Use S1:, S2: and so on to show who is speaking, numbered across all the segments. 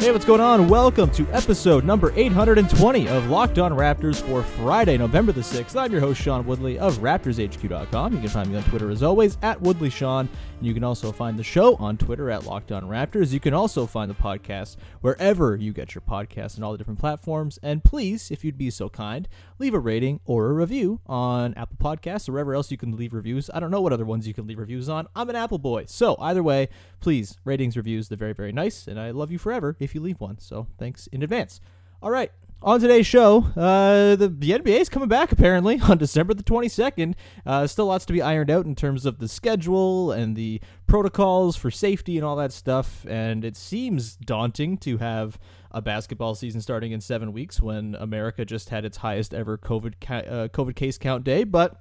S1: Hey, what's going on? Welcome to episode number 820 of Locked On Raptors for Friday, November the 6th. I'm your host, Sean Woodley of RaptorsHQ.com. You can find me on Twitter as always at WoodleySean. And you can also find the show on Twitter at Locked On Raptors. You can also find the podcast wherever you get your podcasts and all the different platforms. And please, if you'd be so kind, leave a rating or a review on Apple Podcasts or wherever else you can leave reviews. I don't know what other ones you can leave reviews on. I'm an Apple boy. So either way, please, ratings, reviews, they're very, very nice. And I love you forever if you leave one. So thanks in advance. All right. On today's show, uh, the, the NBA is coming back apparently on December the 22nd. Uh, still lots to be ironed out in terms of the schedule and the protocols for safety and all that stuff. And it seems daunting to have a basketball season starting in seven weeks when America just had its highest ever COVID ca- uh, COVID case count day. But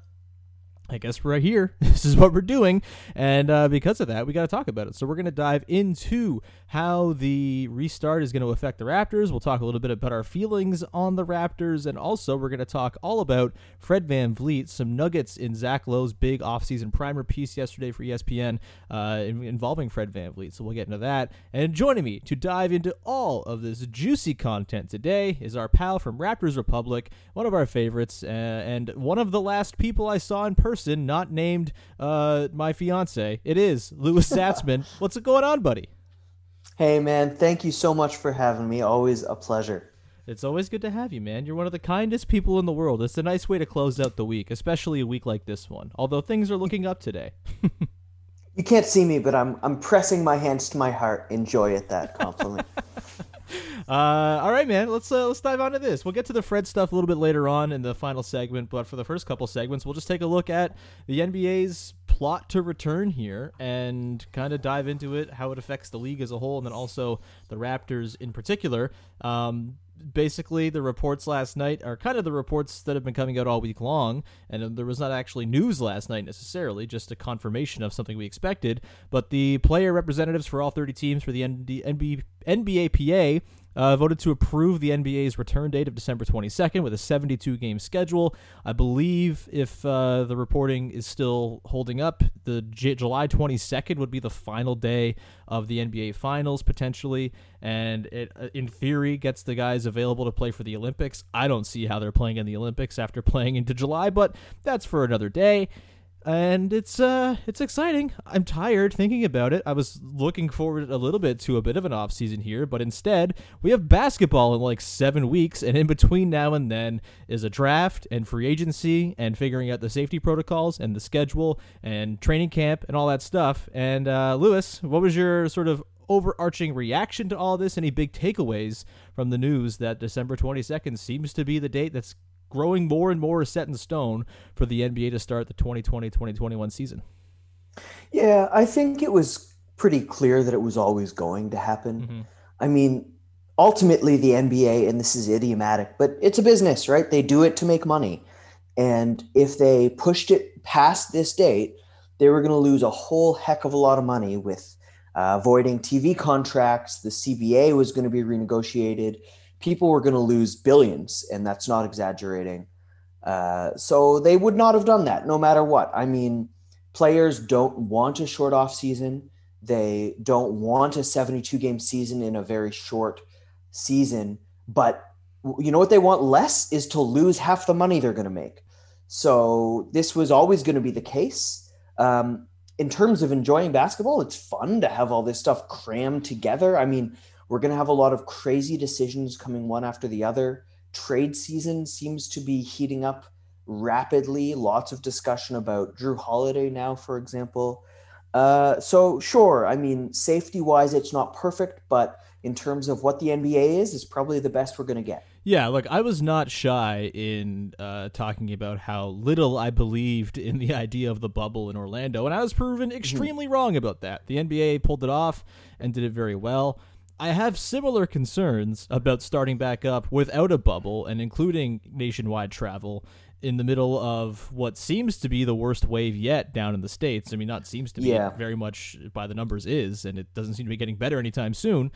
S1: I guess we're right here. This is what we're doing. And uh, because of that, we got to talk about it. So we're going to dive into how the restart is going to affect the Raptors. We'll talk a little bit about our feelings on the Raptors. And also, we're going to talk all about Fred VanVleet, some nuggets in Zach Lowe's big offseason primer piece yesterday for ESPN uh, in- involving Fred VanVleet. So we'll get into that. And joining me to dive into all of this juicy content today is our pal from Raptors Republic, one of our favorites, uh, and one of the last people I saw in person, not named uh, my fiance. It is Louis Zatzman. What's going on, buddy?
S2: Hey man, thank you so much for having me. Always a pleasure.
S1: It's always good to have you, man. You're one of the kindest people in the world. It's a nice way to close out the week, especially a week like this one. Although things are looking up today.
S2: You can't see me, but I'm I'm pressing my hands to my heart. Enjoy it that compliment.
S1: Uh, all right, man. Let's uh, let's dive onto this. We'll get to the Fred stuff a little bit later on in the final segment, but for the first couple segments, we'll just take a look at the NBA's plot to return here and kind of dive into it, how it affects the league as a whole, and then also the Raptors in particular. Um, basically the reports last night are kind of the reports that have been coming out all week long and there was not actually news last night necessarily just a confirmation of something we expected but the player representatives for all 30 teams for the ND, NB, NBAPA uh, voted to approve the NBA's return date of December 22nd with a 72 game schedule. I believe if uh, the reporting is still holding up, the J- July 22nd would be the final day of the NBA Finals potentially, and it uh, in theory gets the guys available to play for the Olympics. I don't see how they're playing in the Olympics after playing into July, but that's for another day. And it's uh it's exciting. I'm tired thinking about it. I was looking forward a little bit to a bit of an off season here, but instead we have basketball in like seven weeks, and in between now and then is a draft and free agency and figuring out the safety protocols and the schedule and training camp and all that stuff. And uh, Louis, what was your sort of overarching reaction to all this? Any big takeaways from the news that December 22nd seems to be the date that's growing more and more is set in stone for the NBA to start the 2020-2021 season.
S2: Yeah, I think it was pretty clear that it was always going to happen. Mm-hmm. I mean, ultimately the NBA and this is idiomatic, but it's a business, right? They do it to make money. And if they pushed it past this date, they were going to lose a whole heck of a lot of money with uh, avoiding TV contracts. The CBA was going to be renegotiated people were going to lose billions, and that's not exaggerating. Uh, so they would not have done that no matter what. I mean, players don't want a short off season. They don't want a 72 game season in a very short season. But you know what they want less is to lose half the money they're going to make. So this was always going to be the case. Um, in terms of enjoying basketball, it's fun to have all this stuff crammed together. I mean, we're going to have a lot of crazy decisions coming one after the other. Trade season seems to be heating up rapidly. Lots of discussion about Jrue Holiday now, for example. Uh, so, sure, I mean, safety wise, it's not perfect, but in terms of what the NBA is, is probably the best we're going to get.
S1: Yeah, look, I was not shy in uh, talking about how little I believed in the idea of the bubble in Orlando, and I was proven mm-hmm. extremely mm-hmm. wrong about that. The NBA pulled it off and did it very well. I have similar concerns about starting back up without a bubble and including nationwide travel in the middle of what seems to be the worst wave yet down in the states. I mean, not seems to be yeah. very much by the numbers is, and it doesn't seem to be getting better anytime soon.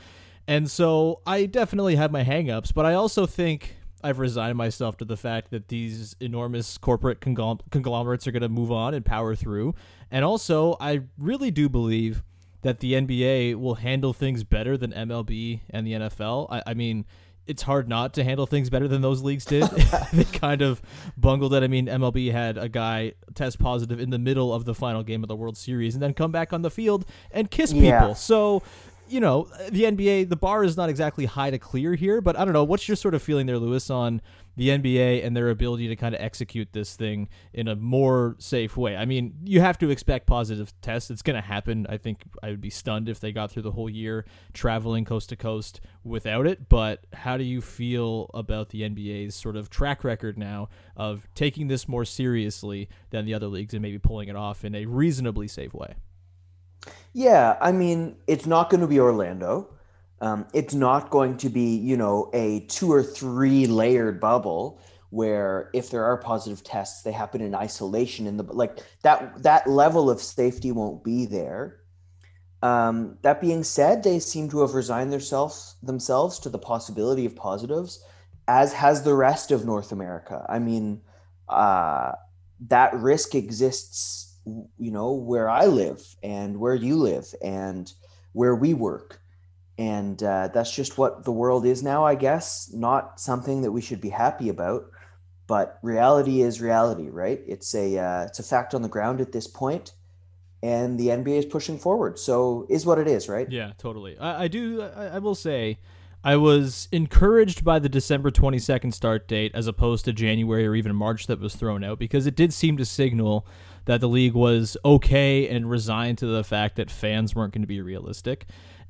S1: And so I definitely have my hangups, but I also think I've resigned myself to the fact that these enormous corporate conglomerates are going to move on and power through. And also, I really do believe that the NBA will handle things better than MLB and the NFL. I, I mean, it's hard not to handle things better than those leagues did. they kind of bungled it. I mean, MLB had a guy test positive in the middle of the final game of the World Series and then come back on the field and kiss yeah. people. So, you know, the NBA, the bar is not exactly high to clear here, but I don't know. What's your sort of feeling there, Louis, on the NBA and their ability to kind of execute this thing in a more safe way. I mean, you have to expect positive tests. It's going to happen. I think I would be stunned if they got through the whole year traveling coast to coast without it. But how do you feel about the NBA's sort of track record now of taking this more seriously than the other leagues and maybe pulling it off in a reasonably safe way?
S2: Yeah, I mean, it's not going to be Orlando. Um, it's not going to be, you know, a two or three layered bubble where if there are positive tests, they happen in isolation. In the like that that level of safety won't be there. Um, that being said, they seem to have resigned themselves themselves to the possibility of positives, as has the rest of North America. I mean, uh, that risk exists, you know, where I live and where you live and where we work. And uh, that's just what the world is now i guess. Not something that we should be happy about but reality is reality right? It's a uh, it's a fact on the ground at this point and the nba is pushing forward. So is what it is right?
S1: Yeah totally. I, I do I, I will say I was encouraged by the December 22nd start date as opposed to January or even March that was thrown out because it did seem to signal that the league was okay and resigned to the fact that fans weren't going to be realistic.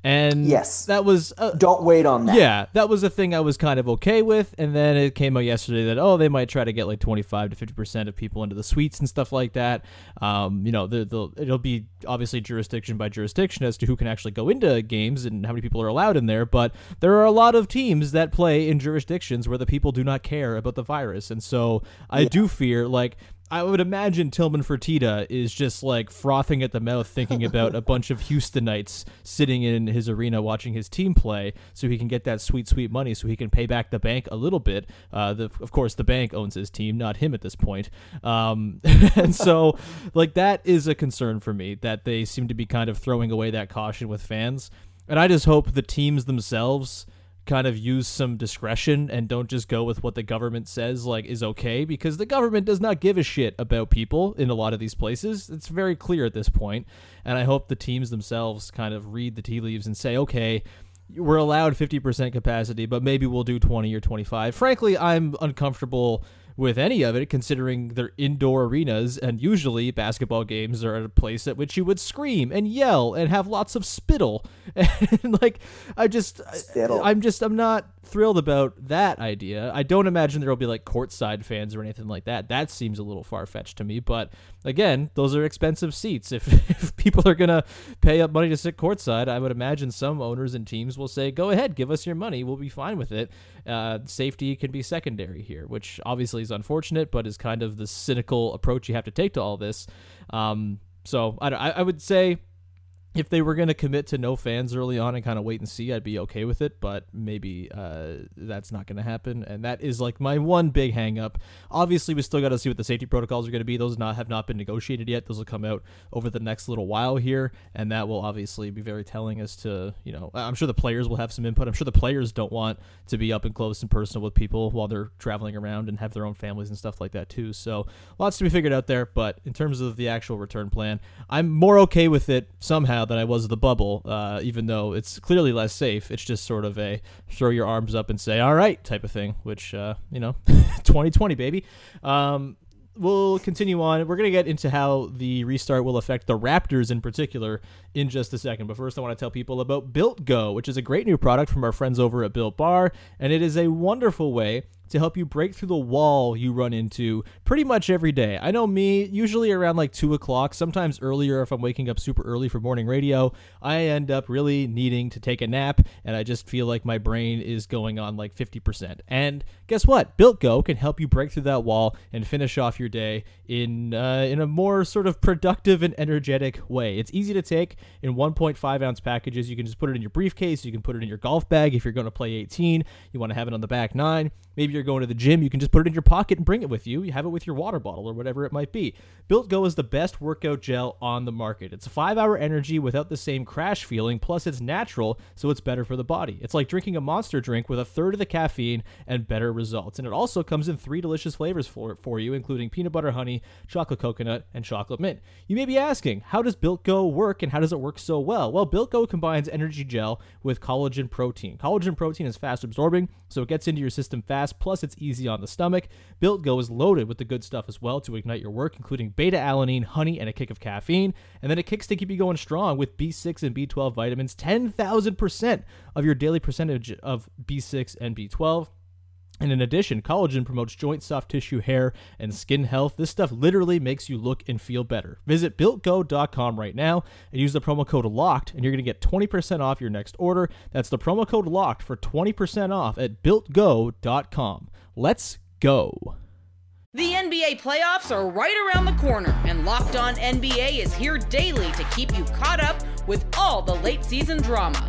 S1: And
S2: yes,
S1: that was
S2: don't wait on that.
S1: Yeah, that was a thing I was kind of okay with. And then it came out yesterday that oh, they might try to get like twenty five to fifty percent of people into the suites and stuff like that. Um, you know, the, the it'll be obviously jurisdiction by jurisdiction as to who can actually go into games and how many people are allowed in there. But there are a lot of teams that play in jurisdictions where the people do not care about the virus, and so I yeah. do fear like I would imagine Tillman Fertitta is just like frothing at the mouth thinking about a bunch of Houstonites sitting in his arena watching his team play so he can get that sweet, sweet money so he can pay back the bank a little bit. Uh, the, of course, the bank owns his team, not him at this point. Um, and so, like, that is a concern for me that they seem to be kind of throwing away that caution with fans. And I just hope the teams themselves kind of use some discretion and don't just go with what the government says like is okay because the government does not give a shit about people in a lot of these places. It's very clear at this point, and I hope the teams themselves kind of read the tea leaves and say, okay, we're allowed 50% capacity, but maybe we'll do 20 or 25. Frankly, I'm uncomfortable with any of it, considering they're indoor arenas, and usually basketball games are at a place at which you would scream and yell and have lots of spittle. And like, I just,
S2: Spittle.
S1: I'm just, I'm not thrilled about that idea. I don't imagine there'll be like courtside fans or anything like that. That seems a little far fetched to me. But again, those are expensive seats. If, if people are gonna pay up money to sit courtside, I would imagine some owners and teams will say, "Go ahead, give us your money. We'll be fine with it." Uh, safety can be secondary here, which obviously is unfortunate, but is kind of the cynical approach you have to take to all this. Um, so I I would say if they were going to commit to no fans early on and kind of wait and see, I'd be okay with it. But maybe uh, that's not going to happen, and that is like my one big hang up. Obviously, we still got to see what the safety protocols are going to be. Those not have not been negotiated yet. Those will come out over the next little while here, and that will obviously be very telling as to you know. I'm sure the players will have some input. I'm sure the players don't want to be up and close and personal with people while they're traveling around and have their own families and stuff like that too. So lots to be figured out there. But in terms of the actual return plan, I'm more okay with it somehow than I was the bubble. Uh, even though it's clearly less safe, it's just sort of a throw your arms up and say "all right" type of thing. Which uh, you know, 2020 baby. Um, we'll continue on. We're going to get into how the restart will affect the Raptors in particular in just a second. But first, I want to tell people about Built Go, which is a great new product from our friends over at Built Bar. And it is a wonderful way to help you break through the wall you run into pretty much every day. I know me, usually around like 2 o'clock, sometimes earlier if I'm waking up super early for morning radio, I end up really needing to take a nap and I just feel like my brain is going on like 50%. And guess what? Built Go can help you break through that wall and finish off your day in, uh, in a more sort of productive and energetic way. It's easy to take in 1.5 ounce packages. You can just put it in your briefcase, you can put it in your golf bag if you're going to play 18, you want to have it on the back nine. Maybe you're going to the gym, you can just put it in your pocket and bring it with you. You have it with your water bottle or whatever it might be. Built Go is the best workout gel on the market. It's a five hour energy without the same crash feeling, plus it's natural, so it's better for the body. It's like drinking a monster drink with a third of the caffeine and better results. And it also comes in three delicious flavors for, for you, including peanut butter honey, chocolate coconut, and chocolate mint. You may be asking, how does Built Go work and how does it work so well? Well, Built Go combines energy gel with collagen protein. Collagen protein is fast absorbing, so it gets into your system fast, plus it's easy on the stomach. Built Go is loaded with the good stuff as well to ignite your work, including beta alanine, honey, and a kick of caffeine. And then it kicks to keep you going strong with B6 and B12 vitamins, 10,000% of your daily percentage of B6 and B12. And in addition, collagen promotes joint, soft tissue, hair, and skin health. This stuff literally makes you look and feel better. Visit builtgo.com right now and use the promo code LOCKED, and you're going to get 20% off your next order. That's the promo code LOCKED for 20% off at builtgo.com. Let's go.
S3: The NBA playoffs are right around the corner, and Locked On NBA is here daily to keep you caught up with all the late season drama.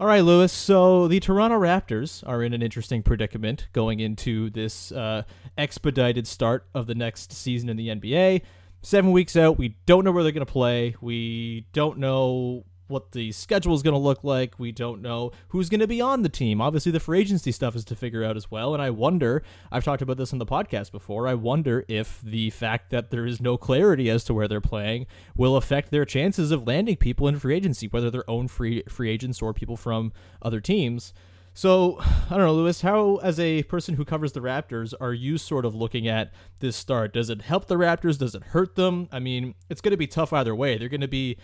S1: All right, Louis. So the Toronto Raptors are in an interesting predicament going into this uh, expedited start of the next season in the NBA. Seven weeks out, we don't know where they're going to play. We don't know what the schedule is going to look like. We don't know who's going to be on the team. Obviously, the free agency stuff is to figure out as well. And I wonder, I've talked about this on the podcast before, I wonder if the fact that there is no clarity as to where they're playing will affect their chances of landing people in free agency, whether their own free free agents or people from other teams. So, I don't know, Louis, how, as a person who covers the Raptors, are you sort of looking at this start? Does it help the Raptors? Does it hurt them? I mean, it's going to be tough either way. They're going to be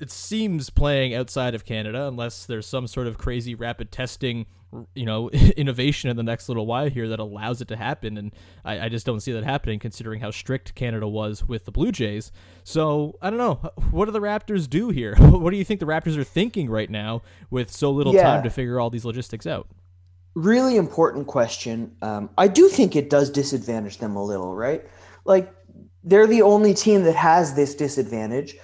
S1: it seems playing outside of Canada unless there's some sort of crazy rapid testing, you know, innovation in the next little while here that allows it to happen. And I, I, just don't see that happening considering how strict Canada was with the Blue Jays. So I don't know. What do the Raptors do here? what do you think the Raptors are thinking right now with so little
S2: Yeah.
S1: time to figure all these logistics out?
S2: really important question. Um, I do think it does disadvantage them a little, right? Like they're the only team that has this disadvantage.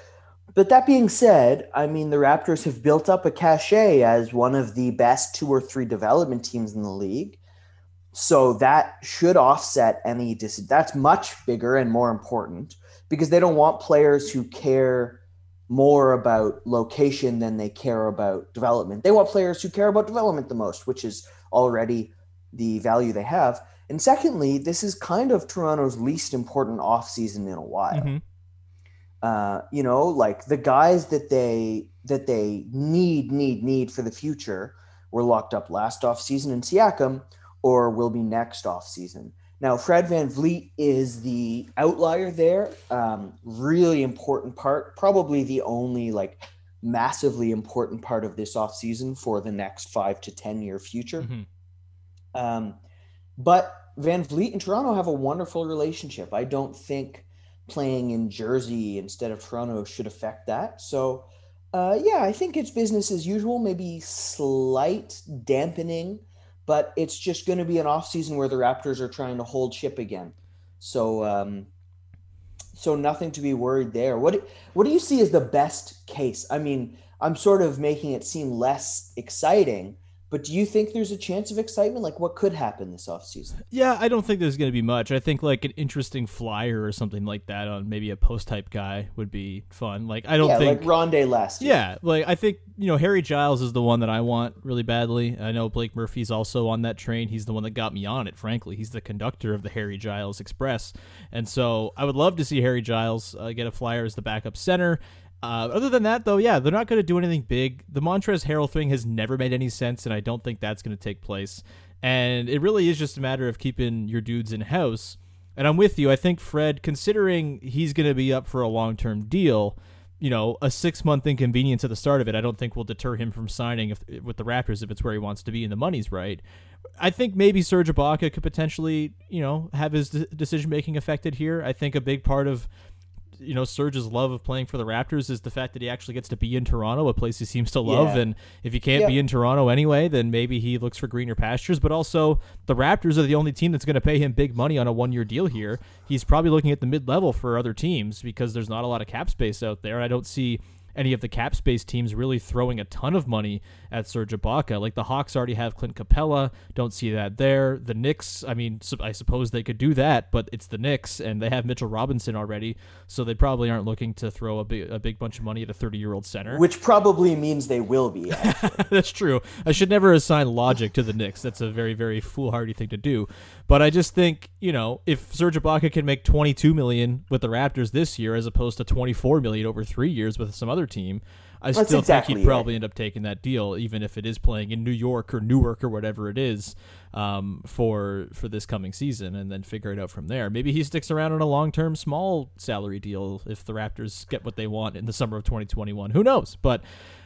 S2: But that being said, I mean, the Raptors have built up a cachet as one of the best two or three development teams in the league. So that should offset any dis. That's much bigger and more important because they don't want players who care more about location than they care about development. They want players who care about development the most, which is already the value they have. And secondly, this is kind of Toronto's least important offseason in a while.
S1: Mm-hmm.
S2: Uh, you know, like the guys that they that they need, need, need for the future were locked up last offseason in Siakam or will be next offseason. Now, Fred VanVleet is the outlier there. Um, really important part, probably the only like massively important part of this offseason for the next five to 10 year future.
S1: Mm-hmm.
S2: Um, but VanVleet and Toronto have a wonderful relationship. I don't think playing in Jersey instead of Toronto should affect that. So, uh, yeah, I think it's business as usual, maybe slight dampening, but it's just going to be an off season where the Raptors are trying to hold ship again. So, um, so nothing to be worried there. What what do you see as the best case? I mean, I'm sort of making it seem less exciting, but do you think there's a chance of excitement? Like what could happen this offseason?
S1: Yeah, I don't think there's going to be much. I think like an interesting flyer or something like that on maybe a post type guy would be fun. Like I don't
S2: yeah,
S1: think
S2: like Rondae last year.
S1: Yeah, like I think you know Harry Giles is the one that I want really badly. I know Blake Murphy's also on that train. He's the one that got me on it. Frankly, he's the conductor of the Harry Giles Express, and so I would love to see Harry Giles uh, get a flyer as the backup center. Uh, other than that, though, yeah, they're not going to do anything big. The Montrezl Harrell thing has never made any sense, and I don't think that's going to take place. And it really is just a matter of keeping your dudes in house. And I'm with you. I think Fred, considering he's going to be up for a long term deal, you know, a six month inconvenience at the start of it, I don't think will deter him from signing if, with the Raptors if it's where he wants to be and the money's right. I think maybe Serge Ibaka could potentially, you know, have his de- decision making affected here. I think a big part of you know Serge's love of playing for the Raptors is the fact that he actually gets to be in Toronto, a place he seems to love.
S2: Yeah.
S1: And if he can't
S2: Yeah.
S1: be in Toronto anyway, then maybe he looks for greener pastures. But also, the Raptors are the only team that's going to pay him big money on a one-year deal here. He's probably looking at the mid-level for other teams because there's not a lot of cap space out there. I don't see any of the cap space teams really throwing a ton of money at Serge Ibaka. Like the Hawks already have Clint Capela. Don't see that there. The Knicks, I mean, I suppose they could do that, but it's the Knicks, and they have Mitchell Robinson already, so they probably aren't looking to throw a big, a big bunch of money at a 30 year old center.
S2: Which probably means they will be.
S1: That's true. I should never assign logic to the Knicks. That's a very, very foolhardy thing to do. But I just think, you know, if Serge Ibaka can make 22 million with the Raptors this year as opposed to 24 million over three years with some other team, I
S2: That's
S1: still
S2: exactly
S1: think he'd probably end up taking that deal, even if it is playing in New York or Newark or whatever it is um, for for this coming season, and then figure it out from there. Maybe he sticks around on a long term small salary deal if the Raptors get what they want in the summer of 2021. Who knows? But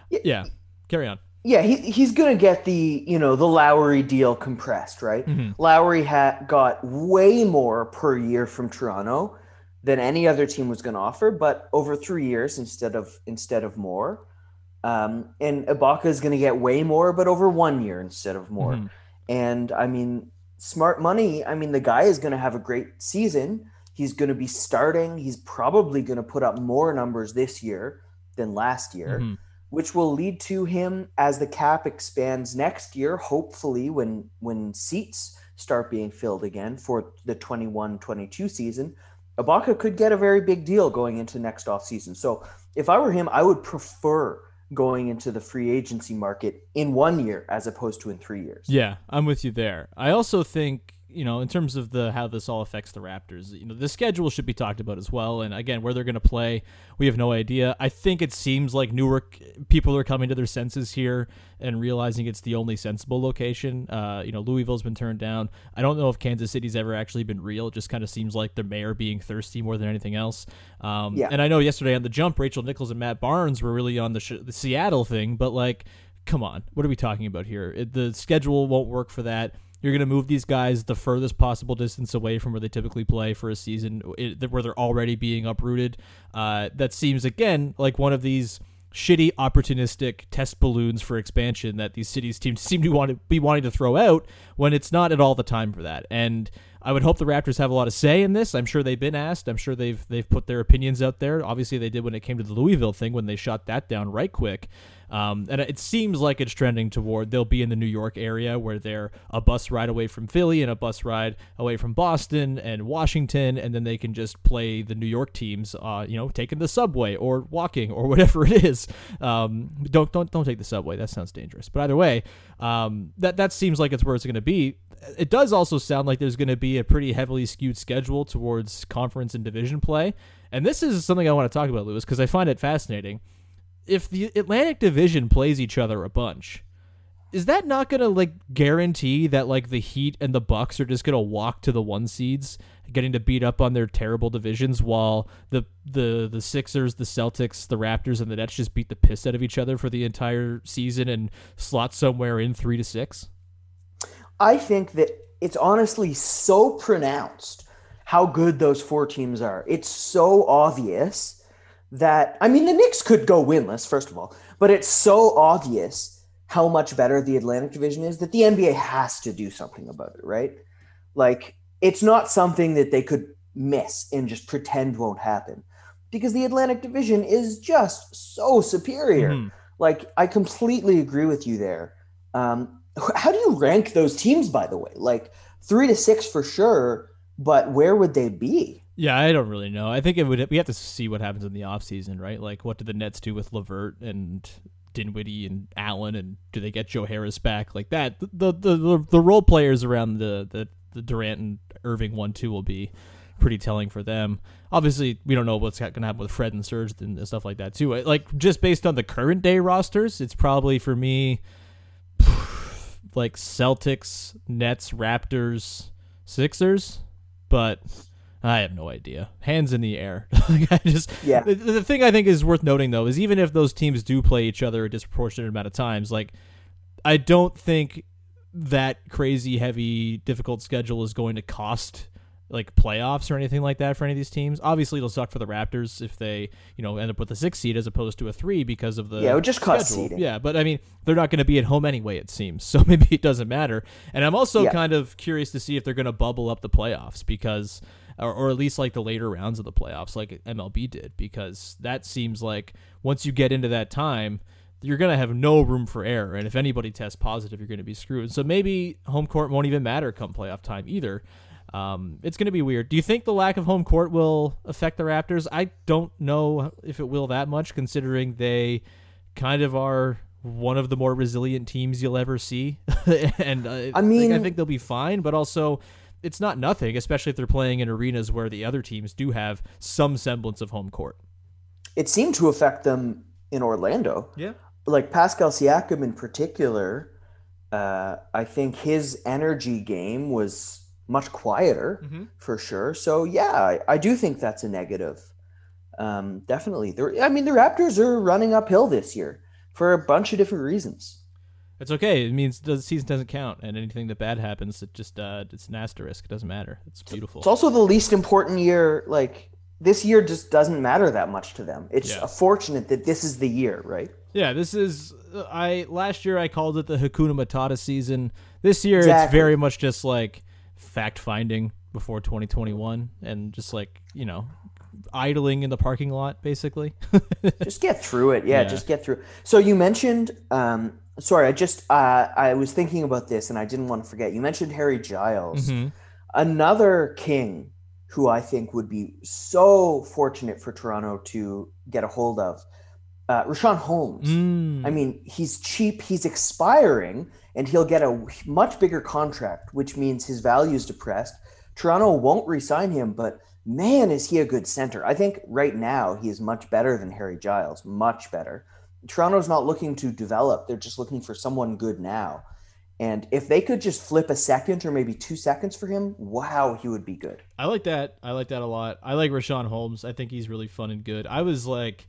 S1: yeah, carry on.
S2: yeah, he, he's going to get the, you know, the Lowry deal compressed, right?
S1: Mm-hmm.
S2: Lowry had got way more per year from Toronto than any other team was going to offer, but over 3 years instead of instead of more. Um, and Ibaka is going to get way more but over 1 year instead of more.
S1: Mhm.
S2: And I mean, smart money, I mean the guy is going to have a great season. He's going to be starting. He's probably going to put up more numbers this year than last year
S1: Mhm.
S2: which will lead to him as the cap expands next year hopefully when when seats start being filled again for the 21-22 season Ibaka could get a very big deal going into next offseason. So if I were him, I would prefer going into the free agency market in one year as opposed to in three years.
S1: Yeah, I'm with you there. I also think, you know, in terms of the how this all affects the Raptors, you know, the schedule should be talked about as well. And again, where they're going to play, we have no idea. I think it seems like Newark people are coming to their senses here and realizing it's the only sensible location. Uh, you know, Louisville's been turned down. I don't know if Kansas City's ever actually been real. It just kind of seems like the mayor being thirsty more than anything else. Um,
S2: Yeah.
S1: And I know yesterday on the jump, Rachel Nichols and Matt Barnes were really on the, sh- the Seattle thing, but like come on, what are we talking about here? It, the schedule won't work for that. You're going to move these guys the furthest possible distance away from where they typically play for a season, it, where they're already being uprooted. Uh, that seems again like one of these shitty, opportunistic test balloons for expansion that these cities teams seem to want to be wanting to throw out when it's not at all the time for that. And I would hope the Raptors have a lot of say in this. I'm sure they've been asked. I'm sure they've they've put their opinions out there. Obviously, they did when it came to the Louisville thing when they shot that down right quick. Um, and it seems like it's trending toward they'll be in the New York area where they're a bus ride away from Philly and a bus ride away from Boston and Washington, and then they can just play the New York teams, uh, you know, taking the subway or walking or whatever it is. Um, don't don't don't take the subway. That sounds dangerous. But either way, um, that that seems like it's where it's going to be. It does also sound like there's going to be a pretty heavily skewed schedule towards conference and division play. And this is something I want to talk about, Louis, because I find it fascinating if the Atlantic Division plays each other a bunch, is that not going to like guarantee that like the Heat and the Bucks are just going to walk to the one seeds, getting to beat up on their terrible divisions, while the the the Sixers, the Celtics, the Raptors, and the Nets just beat the piss out of each other for the entire season and slot somewhere in three to six?
S2: I think that it's honestly so pronounced how good those four teams are. It's so obvious that I mean the Knicks could go winless first of all, but it's so obvious how much better the Atlantic Division is that the NBA has to do something about it, right? Like it's not something that they could miss and just pretend won't happen because the Atlantic Division is just so superior. Mm-hmm. Like I completely agree with you there. Um, how do you rank those teams by the way? Like 3 to 6 for sure, but where would they be?
S1: Yeah, I don't really know. I think it would. We have to see what happens in the offseason, right? Like, what do the Nets do with LeVert and Dinwiddie and Allen, and do they get Joe Harris back like that? The the the, the role players around the, the the Durant and Irving one two will be pretty telling for them. Obviously, we don't know what's going to happen with Fred and Serge and stuff like that too. Like just based on the current day rosters, it's probably for me like Celtics, Nets, Raptors, Sixers, but I have no idea. Hands in the air. like I just
S2: yeah.
S1: The, the, thing I think is worth noting though is even if those teams do play each other a disproportionate amount of times, like I don't think that crazy heavy difficult schedule is going to cost like playoffs or anything like that for any of these teams. Obviously, it'll suck for the Raptors if they, you know, end up with a six seed as opposed to a three because of the
S2: yeah, it would just cost seeding.
S1: Yeah, but I mean, they're not going to be at home anyway. It seems so maybe it doesn't matter. And I'm also yeah. kind of curious to see if they're going to bubble up the playoffs because or, or at least like the later rounds of the playoffs, like MLB did, because that seems like once you get into that time, you're going to have no room for error. And if anybody tests positive, you're going to be screwed. So maybe home court won't even matter come playoff time either. Um, it's going to be weird. Do you think the lack of home court will affect the Raptors? I don't know if it will that much, considering they kind of are one of the more resilient teams you'll ever see. and uh, I mean, I think they'll be fine, but also it's not nothing, especially if they're playing in arenas where the other teams do have some semblance of home court.
S2: It seemed to affect them in Orlando.
S1: Yeah.
S2: Like Pascal Siakam in particular, uh, I think his energy game was much quieter mm-hmm. for sure. So yeah, I, I, do think that's a negative. Um, definitely. They're, I mean, the Raptors are running uphill this year for a bunch of different reasons.
S1: It's okay. It means the season doesn't count, and anything that bad happens, it just uh, it's an asterisk. It doesn't matter. It's beautiful.
S2: It's also the least important year. Like this year just doesn't matter that much to them. It's yeah. fortunate that this is the year, right?
S1: Yeah, this is. I last year I called it the Hakuna Matata season. This year exactly. it's very much just like fact finding before 2021, and just like you know idling in the parking lot basically
S2: just get through it yeah, yeah, just get through so you mentioned um sorry, I just uh, I was thinking about this and I didn't want to forget. You mentioned Harry Giles, mm-hmm. another king who I think would be so fortunate for Toronto to get a hold of. Uh, Richaun Holmes. Mm. I mean, he's cheap, he's expiring, and he'll get a much bigger contract, which means his value is depressed. Toronto won't re-sign him, but man, is he a good center. I think right now he is much better than Harry Giles, much better. Toronto's not looking to develop; they're just looking for someone good now. And if they could just flip a second or maybe two seconds for him, wow, he would be good.
S1: I like that. I like that a lot. I like Richaun Holmes. I think he's really fun and good. I was like,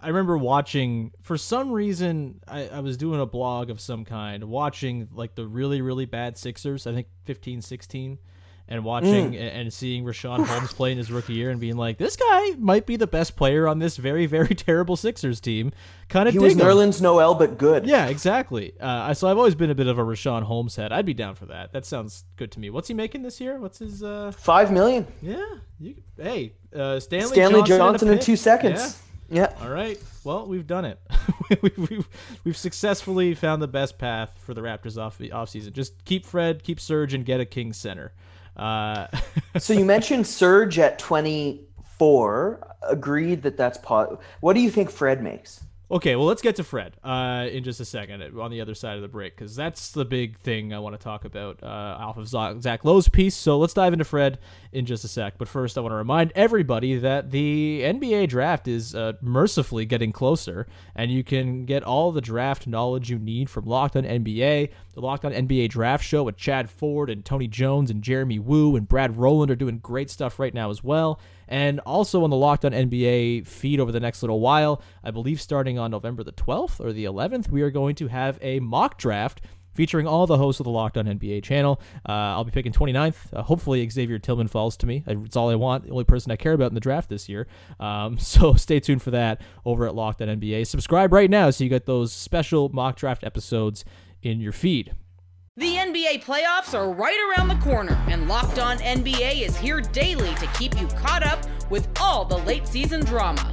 S1: I remember watching, for some reason, I, I was doing a blog of some kind, watching like the really, really bad Sixers, I think 15, 16. And watching and, and seeing Richaun Holmes play in his rookie year and being like, this guy might be the best player on this very, very terrible Sixers team. Kind of
S2: He was. Nerlens Noel, but good.
S1: Yeah, exactly. Uh, so I've always been a bit of a Richaun Holmes head. I'd be down for that. That sounds good to me. What's he making this year? What's his? uh
S2: Five million.
S1: Yeah, you, hey, uh, Stanley,
S2: Stanley
S1: Johnson,
S2: Johnson,
S1: in, a
S2: in
S1: pick.
S2: two seconds.
S1: Yeah.
S2: Yeah.
S1: All right. Well, we've done it. we've, we've, we've successfully found the best path for the Raptors off the off season. Just keep Fred, keep Serge, and get a king center. Uh,
S2: So you mentioned Serge at 24. Agreed that that's pot. What do you think Fred makes?
S1: Okay, well, let's get to Fred uh, in just a second uh, on the other side of the break because that's the big thing I want to talk about uh, off of Zach Lowe's piece. So let's dive into Fred in just a sec. But first, I want to remind everybody that the NBA draft is uh, mercifully getting closer, and you can get all the draft knowledge you need from Locked On NBA. The Locked On NBA Draft Show with Chad Ford and Tony Jones and Jeremy Woo and Brad Rowland are doing great stuff right now as well. And also on the Locked On NBA feed over the next little while, I believe starting on November the 12th or the 11th, we are going to have a mock draft featuring all the hosts of the Locked On NBA channel. Uh, I'll be picking 29th. Uh, hopefully, Xavier Tillman falls to me. It's all I want, the only person I care about in the draft this year. Um, so stay tuned for that over at Locked On NBA. Subscribe right now so you get those special mock draft episodes in your feed.
S3: The NBA playoffs are right around the corner, and Locked On NBA is here daily to keep you caught up with all the late season drama.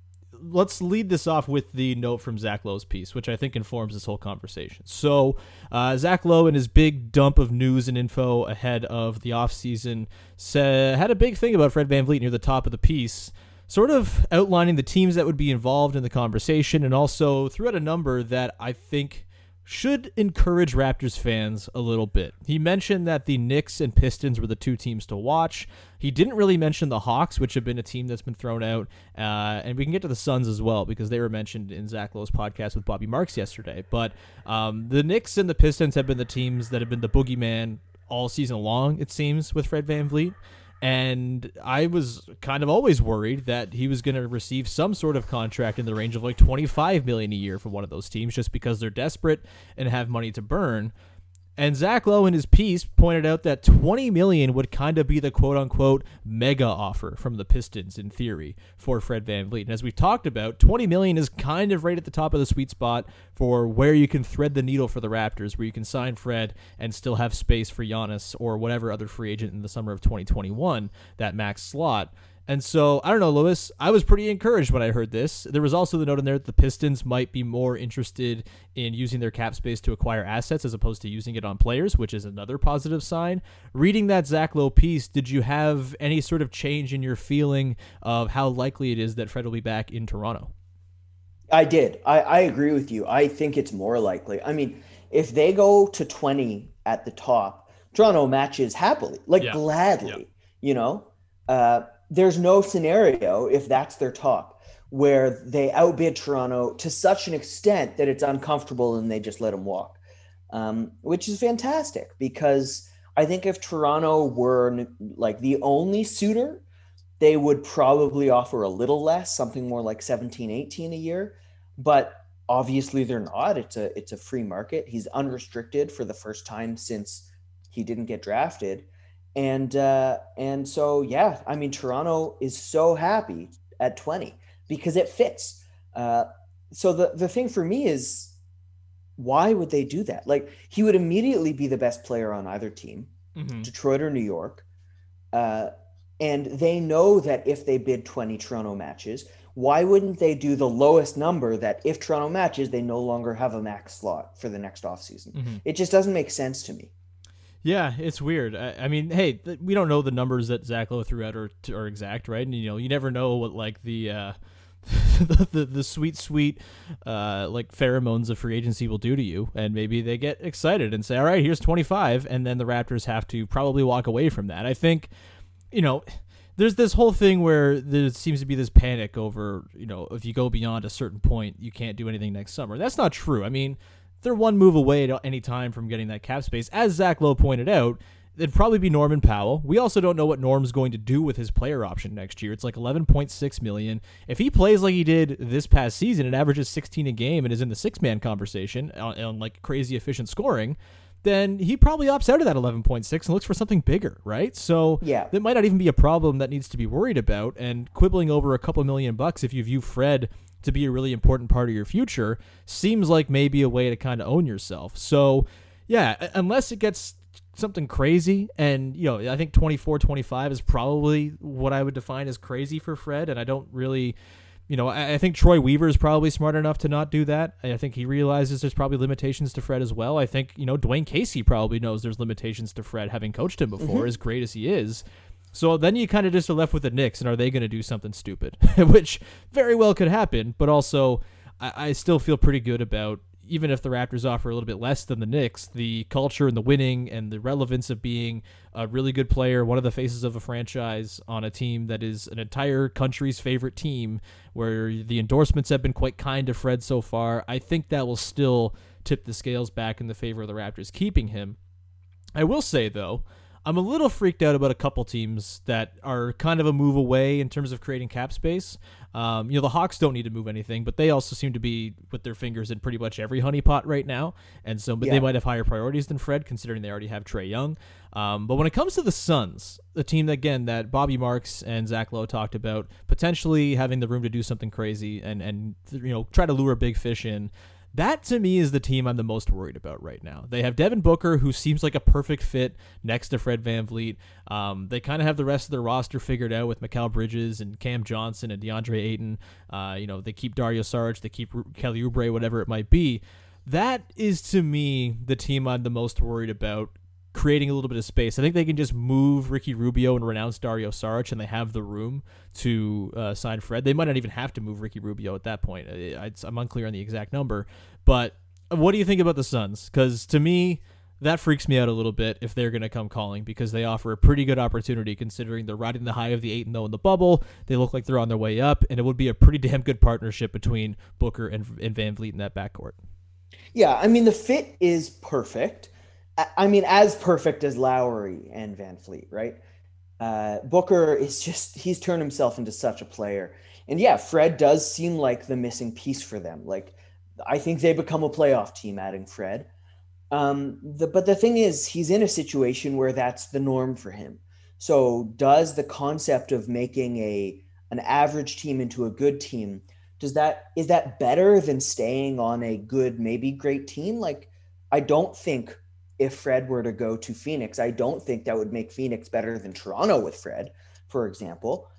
S1: let's lead this off with the note from Zach Lowe's piece, which I think informs this whole conversation. So, uh, Zach Lowe in his big dump of news and info ahead of the offseason sa- had a big thing about Fred VanVleet near the top of the piece, sort of outlining the teams that would be involved in the conversation and also threw out a number that I think should encourage Raptors fans a little bit. He mentioned that the Knicks and Pistons were the two teams to watch. He didn't really mention the Hawks, which have been a team that's been thrown out. Uh, and we can get to the Suns as well because they were mentioned in Zach Lowe's podcast with Bobby Marks yesterday. But um, the Knicks and the Pistons have been the teams that have been the boogeyman all season long, it seems, with Fred VanVleet. And I was kind of always worried that he was going to receive some sort of contract in the range of like 25 million a year from one of those teams just because they're desperate and have money to burn. And Zach Lowe in his piece pointed out that 20 million would kind of be the quote unquote mega offer from the Pistons in theory for Fred VanVleet. And as we've talked about, 20 million is kind of right at the top of the sweet spot for where you can thread the needle for the Raptors, where you can sign Fred and still have space for Giannis or whatever other free agent in the summer of 2021, that max slot. And so, I don't know, Louis. I was pretty encouraged when I heard this. There was also the note in there that the Pistons might be more interested in using their cap space to acquire assets as opposed to using it on players, which is another positive sign. Reading that Zach Lowe piece, did you have any sort of change in your feeling of how likely it is that Fred will be back in Toronto?
S2: I did. I, I agree with you. I think it's more likely. I mean, if they go to 20 at the top, Toronto matches happily, like
S1: Yeah.
S2: gladly,
S1: Yeah.
S2: you know? Uh, there's no scenario if that's their top where they outbid Toronto to such an extent that it's uncomfortable and they just let them walk, um, which is fantastic because I think if Toronto were like the only suitor, they would probably offer a little less, something more like 17, 18 a year. But obviously they're not. It's a it's a free market. He's unrestricted for the first time since he didn't get drafted. And uh, and so yeah, I mean Toronto is so happy at 20 because it fits. Uh, so the the thing for me is why would they do that? Like he would immediately be the best player on either team,
S1: Mm-hmm.
S2: Detroit or New York. Uh, and they know that if they bid 20 Toronto matches, why wouldn't they do the lowest number that if Toronto matches, they no longer have a max slot for the next offseason?
S1: Mhm.
S2: It just doesn't make sense to me.
S1: Yeah, it's weird. I, I mean, hey, th- we don't know the numbers that Zach Lowe threw out are, are exact, right? And you know, you never know what like the uh, the, the the sweet sweet uh, like pheromones of free agency will do to you, and maybe they get excited and say, "All right, here's 25," and then the Raptors have to probably walk away from that. I think, you know. there's this whole thing where there seems to be this panic over, you know, if you go beyond a certain point, you can't do anything next summer. That's not true. I mean, they're one move away at any time from getting that cap space. As Zach Lowe pointed out, it'd probably be Norman Powell. We also don't know what Norm's going to do with his player option next year. It's like 11.6 million. If he plays like he did this past season and averages 16 a game and is in the six man conversation on, on like crazy efficient scoring, then he probably opts out of that 11.6 and looks for something bigger, right? So
S2: Yeah.
S1: that might not even be a problem that needs to be worried about. And quibbling over a couple million bucks if you view Fred to be a really important part of your future seems like maybe a way to kind of own yourself. So yeah, unless it gets something crazy and you know i think 24 25 is probably what i would define as crazy for fred and i don't really you know i, I think troy weaver is probably smart enough to not do that. I think he realizes there's probably limitations to fred as well. I think you know dwane casey probably knows there's limitations to fred having coached him before mm-hmm. as great as he is so then you kind of just are left with the Knicks, and are they going to do something stupid? Which very well could happen, but also I, I still feel pretty good about even if the Raptors offer a little bit less than the Knicks, the culture and the winning and the relevance of being a really good player, one of the faces of a franchise on a team that is an entire country's favorite team, where the endorsements have been quite kind to Fred so far. I think that will still tip the scales back in the favor of the Raptors keeping him. I will say though, I'm a little freaked out about a couple teams that are kind of a move away in terms of creating cap space. Um, you know, the Hawks don't need to move anything, but they also seem to be with their fingers in pretty much every honeypot right now, and so but
S2: Yeah.
S1: they might have higher priorities than Fred, considering they already have Trae Young. Um, but when it comes to the Suns, the team again that Bobby Marks and Zach Lowe talked about potentially having the room to do something crazy and and you know try to lure big fish in. That to me is the team I'm the most worried about right now. They have Devin Booker, who seems like a perfect fit next to Fred VanVleet. Um, they kind of have the rest of their roster figured out with Mikal Bridges and Cam Johnson and DeAndre Ayton. Uh, you know, they keep Dario Saric, they keep Kelly Oubre, whatever it might be. That is to me the team I'm the most worried about creating a little bit of space. I think they can just move Ricky Rubio and renounce Dario Saric, and they have the room to uh, sign Fred. They might not even have to move Ricky Rubio at that point. I, I'm unclear on the exact number, but what do you think about the Suns? Because to me, that freaks me out a little bit if they're going to come calling because they offer a pretty good opportunity considering they're riding the high of the eight and zero in the bubble. They look like they're on their way up, and it would be a pretty damn good partnership between Booker and, and VanVleet in that backcourt.
S2: Yeah, I mean the fit is perfect. I- mean as perfect as Lowry and VanVleet, right? Uh, Booker is just he's turned himself into such a player, and yeah, Fred does seem like the missing piece for them. Like I think they become a playoff team adding Fred. Um, the, but the thing is, he's in a situation where that's the norm for him. So does the concept of making a an average team into a good team does that is that better than staying on a good maybe great team like i don't think if fred were to go to phoenix i don't think that would make phoenix better than toronto with fred for example.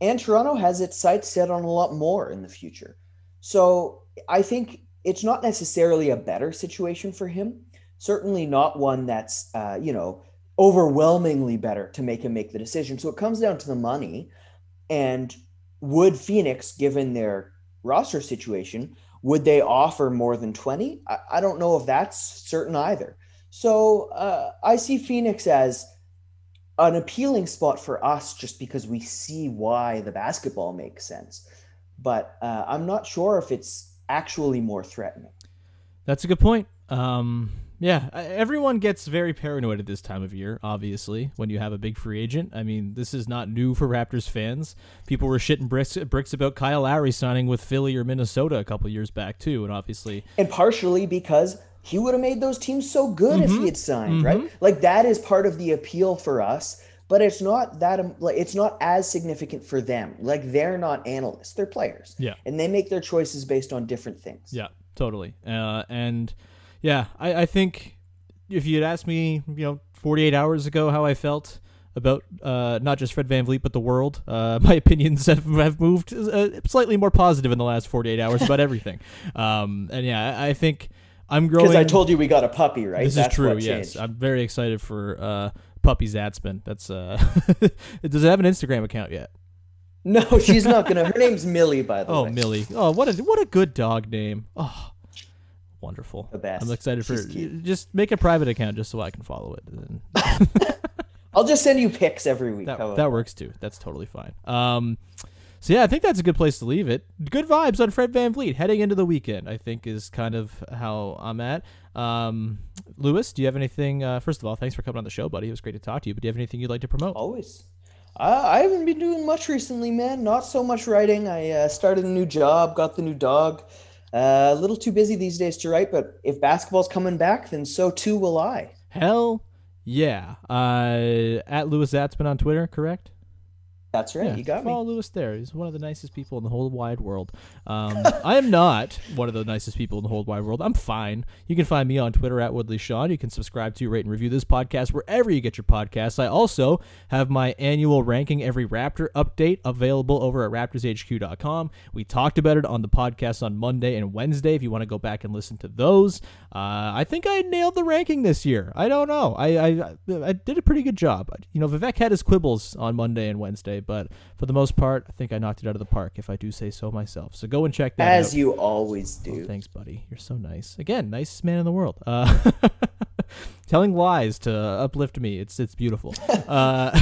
S2: And toronto has its sights set on a lot more in the future. So i think it's not necessarily a better situation for him. Certainly not one that's uh, you know overwhelmingly better to make him make the decision. So it comes down to the money. And would Phoenix, given their roster situation, would they offer more than 20? I, I don't know if that's certain either. So uh, I see Phoenix as an appealing spot for us just because we see why the basketball makes sense. But uh, I'm not sure if it's actually more threatening.
S1: That's a good point. Um, yeah, everyone gets very paranoid at this time of year, obviously, when you have a big free agent. I mean, this is not new for Raptors fans. People were shitting bricks, bricks about Kyle Lowry signing with Philly or Minnesota a couple years back, too. And obviously,
S2: and partially because he would have made those teams so good if he had signed, right? Like that is part of the appeal for us, but it's not that like it's not as significant for them. Like they're not analysts, they're players.
S1: Yeah.
S2: And they make their choices based on different things.
S1: Yeah, totally. Uh, and yeah, I, I think if you had asked me, you know, 48 hours ago how I felt about uh, not just Fred VanVleet but the world, uh, my opinions have, have moved uh, slightly more positive in the last 48 hours about everything. Um, and yeah, I, I think I'm growing.
S2: Because I told you we got a puppy, right?
S1: this
S2: That's
S1: is true. Yes. I'm very excited for uh, Puppy Zatzman. That's uh, does it have an Instagram account yet?
S2: No, she's not gonna. Her name's Millie, by the
S1: Oh,
S2: way.
S1: Oh, Millie. Oh, what a what a good dog name. Oh, wonderful.
S2: The best.
S1: I'm excited for just make a private account just so I can follow it.
S2: I'll just send you pics every week.
S1: That, that works too. That's totally fine. Um, so yeah, I think that's a good place to leave it. Good vibes on Fred VanVleet heading into the weekend. I think is kind of how I'm at. Um, Louis, do you have anything? Uh, first of all, thanks for coming on the show, buddy. It was great to talk to you. But do you have anything you'd like to promote?
S2: Always. Uh, I haven't been doing much recently, man. Not so much writing. I uh, started a new job, got the new dog. Uh, a little too busy these days to write, but if basketball's coming back, then so too will I.
S1: Hell yeah. Uh, at Louis Zatzman on Twitter, correct?
S2: That's right.
S1: Yeah,
S2: you got
S1: follow
S2: me.
S1: Louis there. He's one of the nicest people in the whole wide world. Um, I am not one of the nicest people in the whole wide world. I'm fine. You can find me on Twitter at Woolley Sean. You can subscribe to, rate, and review this podcast wherever you get your podcasts. I also have my annual ranking every Raptor update available over at RaptorsHQ.com. We talked about it on the podcast on Monday and Wednesday. If you want to go back and listen to those, uh, I think I nailed the ranking this year. I don't know. I, I I did a pretty good job. You know, Vivek had his quibbles on Monday and Wednesday, but for the most part, I think I knocked it out of the park, if I do say so myself. So go and check that out.
S2: As you always do.
S1: Oh, thanks, buddy. You're so nice. Again, nicest man in the world. Uh, telling lies to uplift me. It's it's beautiful. Uh,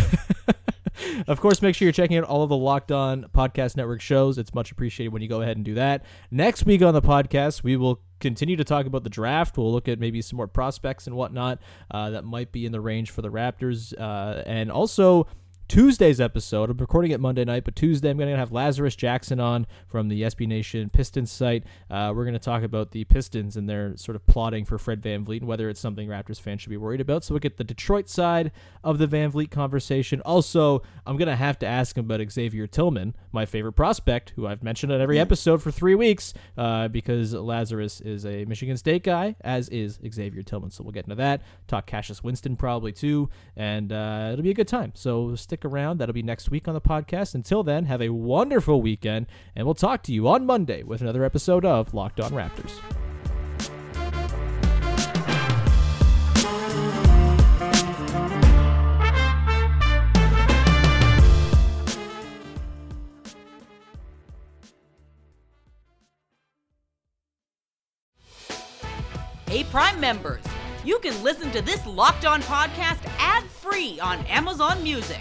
S1: of course, make sure you're checking out all of the Locked On Podcast Network shows. It's much appreciated when you go ahead and do that. Next week on the podcast, we will continue to talk about the draft. We'll look at maybe some more prospects and whatnot uh, that might be in the range for the Raptors, uh, and also. Tuesday's episode. I'm recording it Monday night, but Tuesday I'm going to have Lazarus Jackson on from the SB Nation Pistons site. Uh, we're going to talk about the Pistons and their sort of plotting for Fred VanVleet and whether it's something Raptors fans should be worried about. So we'll get the Detroit side of the VanVleet conversation. Also, I'm going to have to ask him about Xavier Tillman, my favorite prospect, who I've mentioned on every episode for three weeks uh, because Lazarus is a Michigan State guy, as is Xavier Tillman. So we'll get into that. Talk Cassius Winston probably too, and uh, it'll be a good time. So stick around. That'll be next week on the podcast. Until then, have a wonderful weekend, and we'll talk to you on Monday with another episode of Locked On Raptors.
S3: Hey, Prime members, you can listen to this Locked On podcast ad free on Amazon Music.